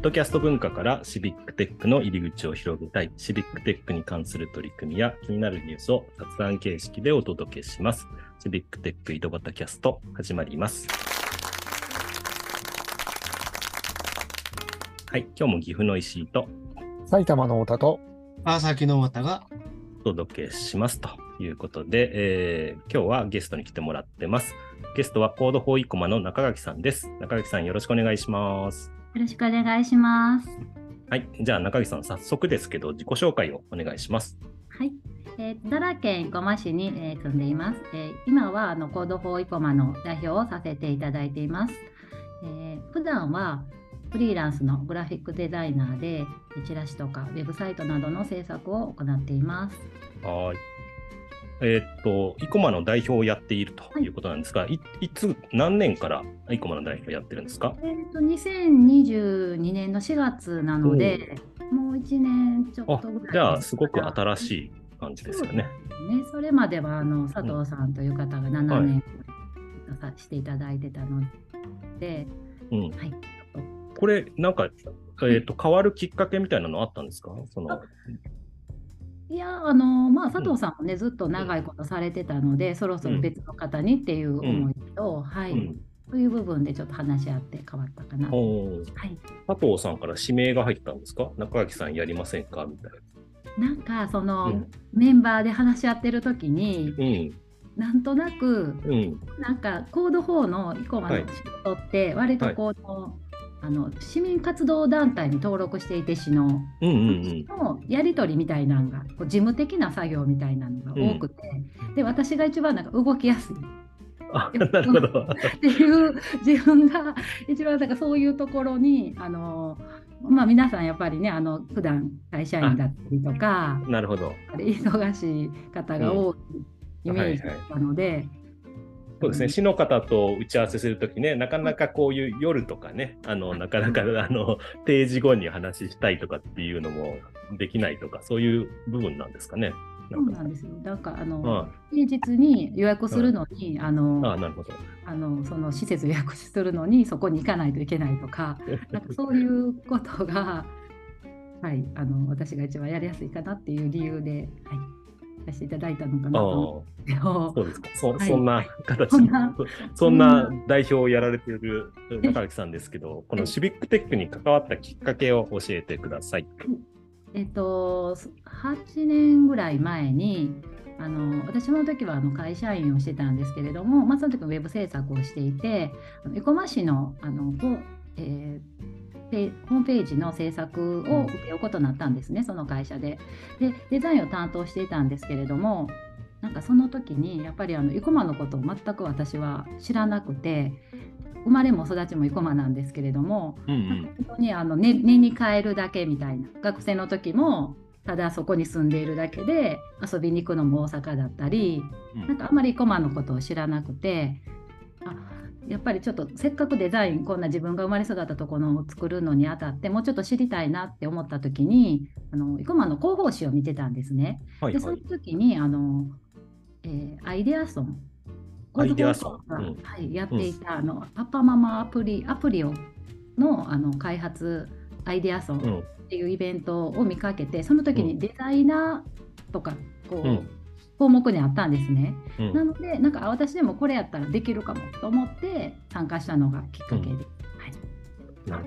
ッドキャスト文化からシビックテックの入り口を広げたい、シビックテックに関する取り組みや気になるニュースを雑談形式でお届けします。シビックテック井戸端キャスト始まります。はい、今日も岐阜の石井と埼玉の太田と川崎の太田がお届けしますということで、えー今日はゲストに来てもらってます。ゲストは Code for Ikoma の中垣さんです。中垣さんよろしくお願いします。よろしくお願いします。はい、じゃあ中垣さん早速ですけど自己紹介をお願いします。はい。えー、奈良県生駒市に、えー住んでいます。えー今はあの Code for Ikoma の代表をさせていただいています。えー普段はフリーランスのグラフィックデザイナーでチラシとかウェブサイトなどの制作を行っています。はい。えーっと、イコマの代表をやっているとい。うことなんですが、いいつ、何年からイコマの代表やってるんですか？えー、と2022年の4月なので、もう1年ちょあっとぐらいじゃあ、すごくい新しい感じですよね。ね、それまではあの佐藤さんという方が7年さしていただいてたので、うん。はい、これ、なんか、えーっと、変わるきっかけみたいなのあったんですか？その、いやあのまあ佐藤さんもね、ずっと長いことされてたので、そろそろ別の方にっていう思いと、はい、うん。という部分でちょっと話し合って変わったかな。はい、佐藤さんから指名が入ったんですか？中垣さんやりませんか？みたいな。んかその、うん。メンバーで話し合ってる時にな。うん。なんとなくうん。なんかコード4のイコマの仕事って割とこう、あの市民活動団体に登録していて市の。うんうんうん。のやり取りみたいなのがこう事務的な作業みたいなのが多くて、で私が一番なんか動きやすいあ、なるほど。っていう自分が一番なんかそういうところにあの、まあ、皆さんやっぱりねあの普段会社員だったりとかなるほど。忙しい方が多いイメージだったので。そうですね、市の方と打ち合わせするときね、なかなかこういう夜とかね、あのなかなかあの定時後に話したいとかっていうのもできないとか、そういう部分なんですかね。そうなんですよ。なんかあの、あ平日に予約するのに、あのああなるほど。あのその施設予約するのに そこに行かないといけないとか、なんかそういうことが、はい、あの私が一番やりやすいかなっていう理由で、はい、させていただいたのかなと思そうですか。そ,、はい。そんな形。そんな。代表をやられている中垣さんですけど、このシビックテックに関わったきっかけを教えてください。えっと、8年ぐらい前にあの私その時はあの会社員をしてたんですけれども、まあ、その時ウェブ制作をしていて生駒市のあの、えーペホームページの制作を請け負うことになったんですね、その会社で。でデザインを担当していたんですけれどもなんかその時にやっぱりあの生駒のことを全く私は知らなくて生まれも育ちも生駒なんですけれども、うんうん。本当にあの寝寝に帰るだけみたいな学生の時もただそこに住んでいるだけで遊びに行くのも大阪だったりうんなんかあんまり駒のことを知らなくてあやっぱりちょっとせっかくデザインこんな自分が生まれ育ったところを作るのにあたってもうちょっと知りたいなって思った時にあの生駒の広報誌を見てたんですね。はいはでそのい。時にあの、えーアイデアソンアイデアソンがうんはい、やっていた、あのパパママアプリアプリをのあの開発アイデアソンうんっていうイベントを見かけてその時うんにデザイナーとかこう、うん項目にあったんですね。うん。なのでなんかあ私でもこれやったらできるかもと思って参加したのがきっかけで、うん。はい、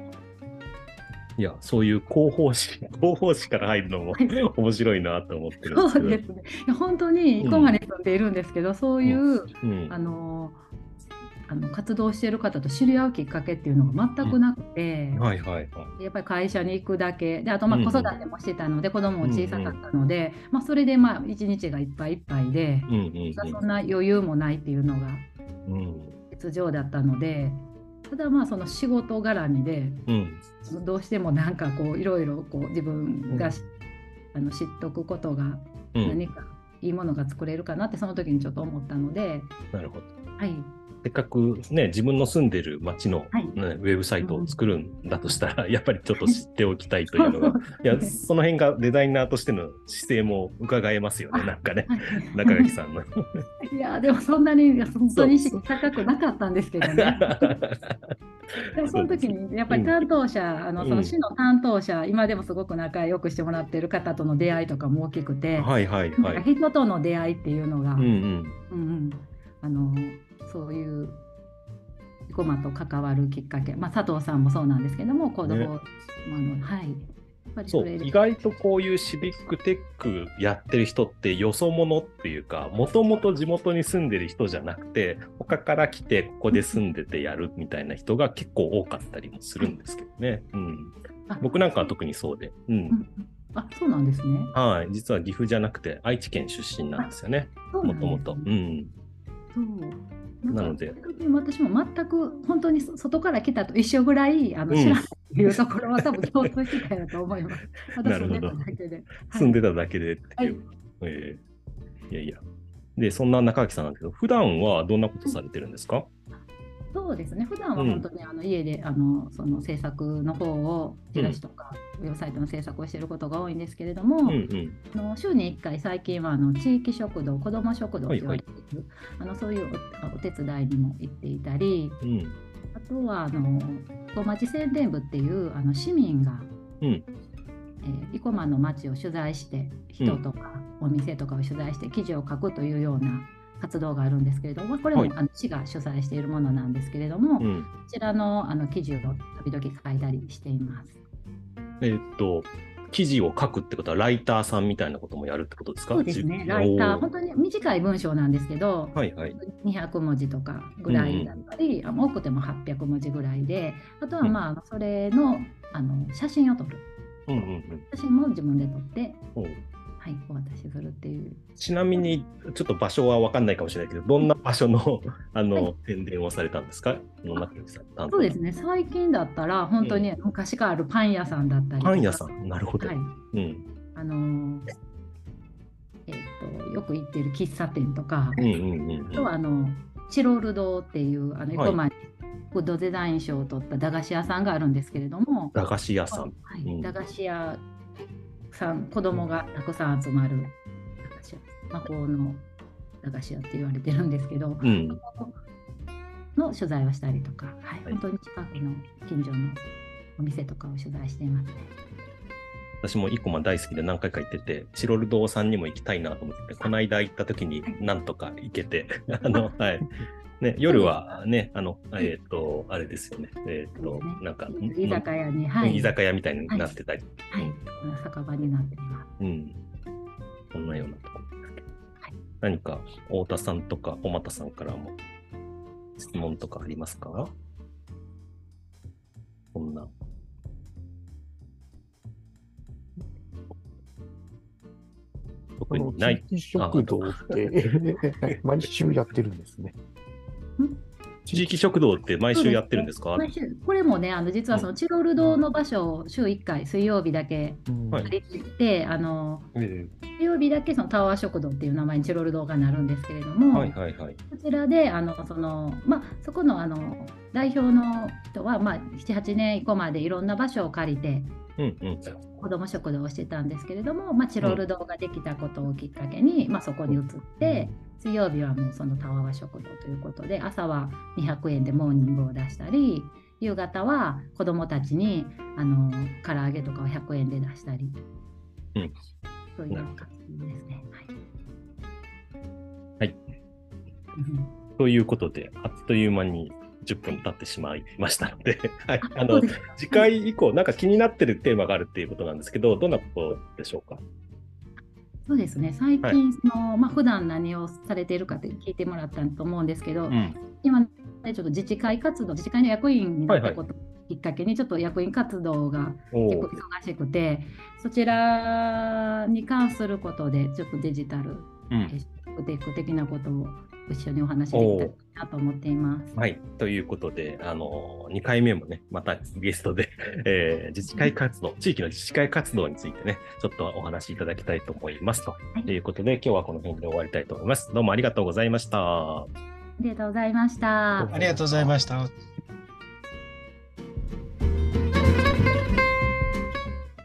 いや、そういう広報誌、広報誌から入るのもはい。面白いなと思ってるんですけど。そうですね。本当に生駒に住んでいるんですけど、そういう、うん。あのあの活動している方と知り合うきっかけっていうのが全くなくて、はいはいはい。やっぱり会社に行くだけ。であとまあうん。うん子育てもしてたので、子供も小さかったので、まあ、それでまあ一日がいっぱいいっぱいで、うんうんそんな余裕もないっていうのがうん。うん実情だったのでただまあその仕事絡みでうん。どうしてもなんかこういろいろこう自分がし、あの知っとくことがうん。何かいいものが作れるかなってその時にちょっと思ったので、なるほど。はい、せっかくね、自分の住んでる町の、はい。ねウェブサイトを作るんだとしたら、やっぱりちょっと知っておきたいというのが、いや、その辺がデザイナーとしての姿勢も伺えますよね、なんかね、中垣さんの。いやでもそんなに本当に意識高くなかったんですけどね。でもその時にやっぱり担当者、あのその市の担当者、今でもすごく仲良くしてもらってる方との出会いとかも大きくて、はいはいはい。人との出会いっていうのが、うんうん。うんうんそういう生駒と関わるきっかけ、まあ、佐藤さんもそうなんですけども、行動ね。を、あのはい。そそう意外とこういうシビックテックやってる人ってよそ者っていうかもともと地元に住んでる人じゃなくて他から来てここで住んでてやるみたいな人が結構多かったりもするんですけどね、うん、あ僕なんかは特にそうで、うん。あそうなんですね。はい、実は岐阜じゃなくて愛知県出身なんですよね。もともと。うん。そうなので私も全く本当にそ外から来たと一緒ぐらいあのうん知らないっていうところは多分共通してたよと思います。なるほど私住んでただけで。住んでただけでっていう。はいえーいやいや。で、そんな中垣さんなんですけど、普段はどんなことされてるんですか？そうですね。普段はうん本当にあの家であのその制作の方をチラシとかウェブサイトの制作をしていることが多いんですけれども、うんうん。あの週に1回最近はあの地域食堂子ども食堂と言われている、あのそういうおお手伝いにも行っていたりうん。あとはあの小町宣伝部っていうあの市民が、うんえー生駒の町を取材して人とかお店とかを取材して記事を書くというような活動があるんですけれどもこれも、はい。あの市が主催しているものなんですけれども、こうん。ちらのあの記事を時々書いたりしています。えーっと、記事を書くってことは、ライターさんみたいなこともやるってことですか？そうですね。じライターお本当に短い文章なんですけど、はいはい。200文字とかぐらいだったり、あ多くても800文字ぐらいであとはまあそれのあの写真を撮る。うんうんうん。写真も自分で撮って、はい、お渡しするっていう。ちなみに、ちょっと場所は分かんないかもしれないけど、どんな場所の あの、はい宣伝をされたんですか？そうですね最近だったら本当に昔からあるパン屋さんだったりとかパン屋さん。なるほど。はいうん。あのーえっとよく行ってる喫茶店とか、うんうんうんうん。あとはあのチロル堂っていうあのはい生駒にフードデザイン賞を取った駄菓子屋さんがあるんですけれども、駄菓子屋さん。はいうん駄菓子屋さん子供がたくさん集まる駄菓子屋魔法の駄菓子屋って言われてるんですけど、うん。の取材をしたりとか、はいはい本当に近くの近所のお店とかを取材していますね。私も生駒大好きで何回か行ってて、チロル堂さんにも行きたいなと思ってて、この間行った時になんとか行けて、あの、はい。ね、夜はね、あの、えっ、と、あれですよね。えっ、と、なんか、居酒屋に、はい、居酒屋みたいになってたり、はい、この酒場になっています。うん。こんなようなところですけどはい何か、太田さんとか、小俣さんからも質問とかありますか？こんな。特にない。食堂って 毎週やってるんですね。地域食堂って毎週やってるんですか？毎週。これもね、あの実はそのチロル堂の場所を週1回、水曜日だけ借りてい。て、あのえ水曜日だけそのタワー食堂っていう名前にチロル堂がなるんですけれども、はいはいはい。こちらであのその、まあ、そこのあの代表の人は、まあ、7、8年以降までいろんな場所を借りて、うんうん。子ども食堂をしてたんですけれども、まあ、チロル堂ができたことをきっかけに、まあ、そこに移って、水曜日はもうそのタワー食堂ということで朝は200円でモーニングを出したり夕方は子どもたちにあの唐揚げとかを100円で出したり、うん。そういう活動ですね。はい。はい。うん。ということで、あっという間に10分経ってしまいましたので、はい、あの次回以降、なんか気になってるテーマがあるっていうことなんですけど、どんなことでしょうか？そうですね。最はい近その、まあ普段何をされているかって聞いてもらったと思うんですけど、うん、今ねちょっと自治会活動自治会の役員になったことをきっかけにちょっと役員活動が結構忙しくてそちらに関することでちょっとデジタルうん。テック的なことを一緒にお話できたらなと思っています。はい。ということで、あの、2回目もね、またゲストで、えー自治会活動、地域の自治会活動についてね、ちょっとお話しいただきたいと思います。といいうことで、今日はこの辺で終わりたいと思います。どうもありがとうございました。ありがとうございました。ありがとうございました。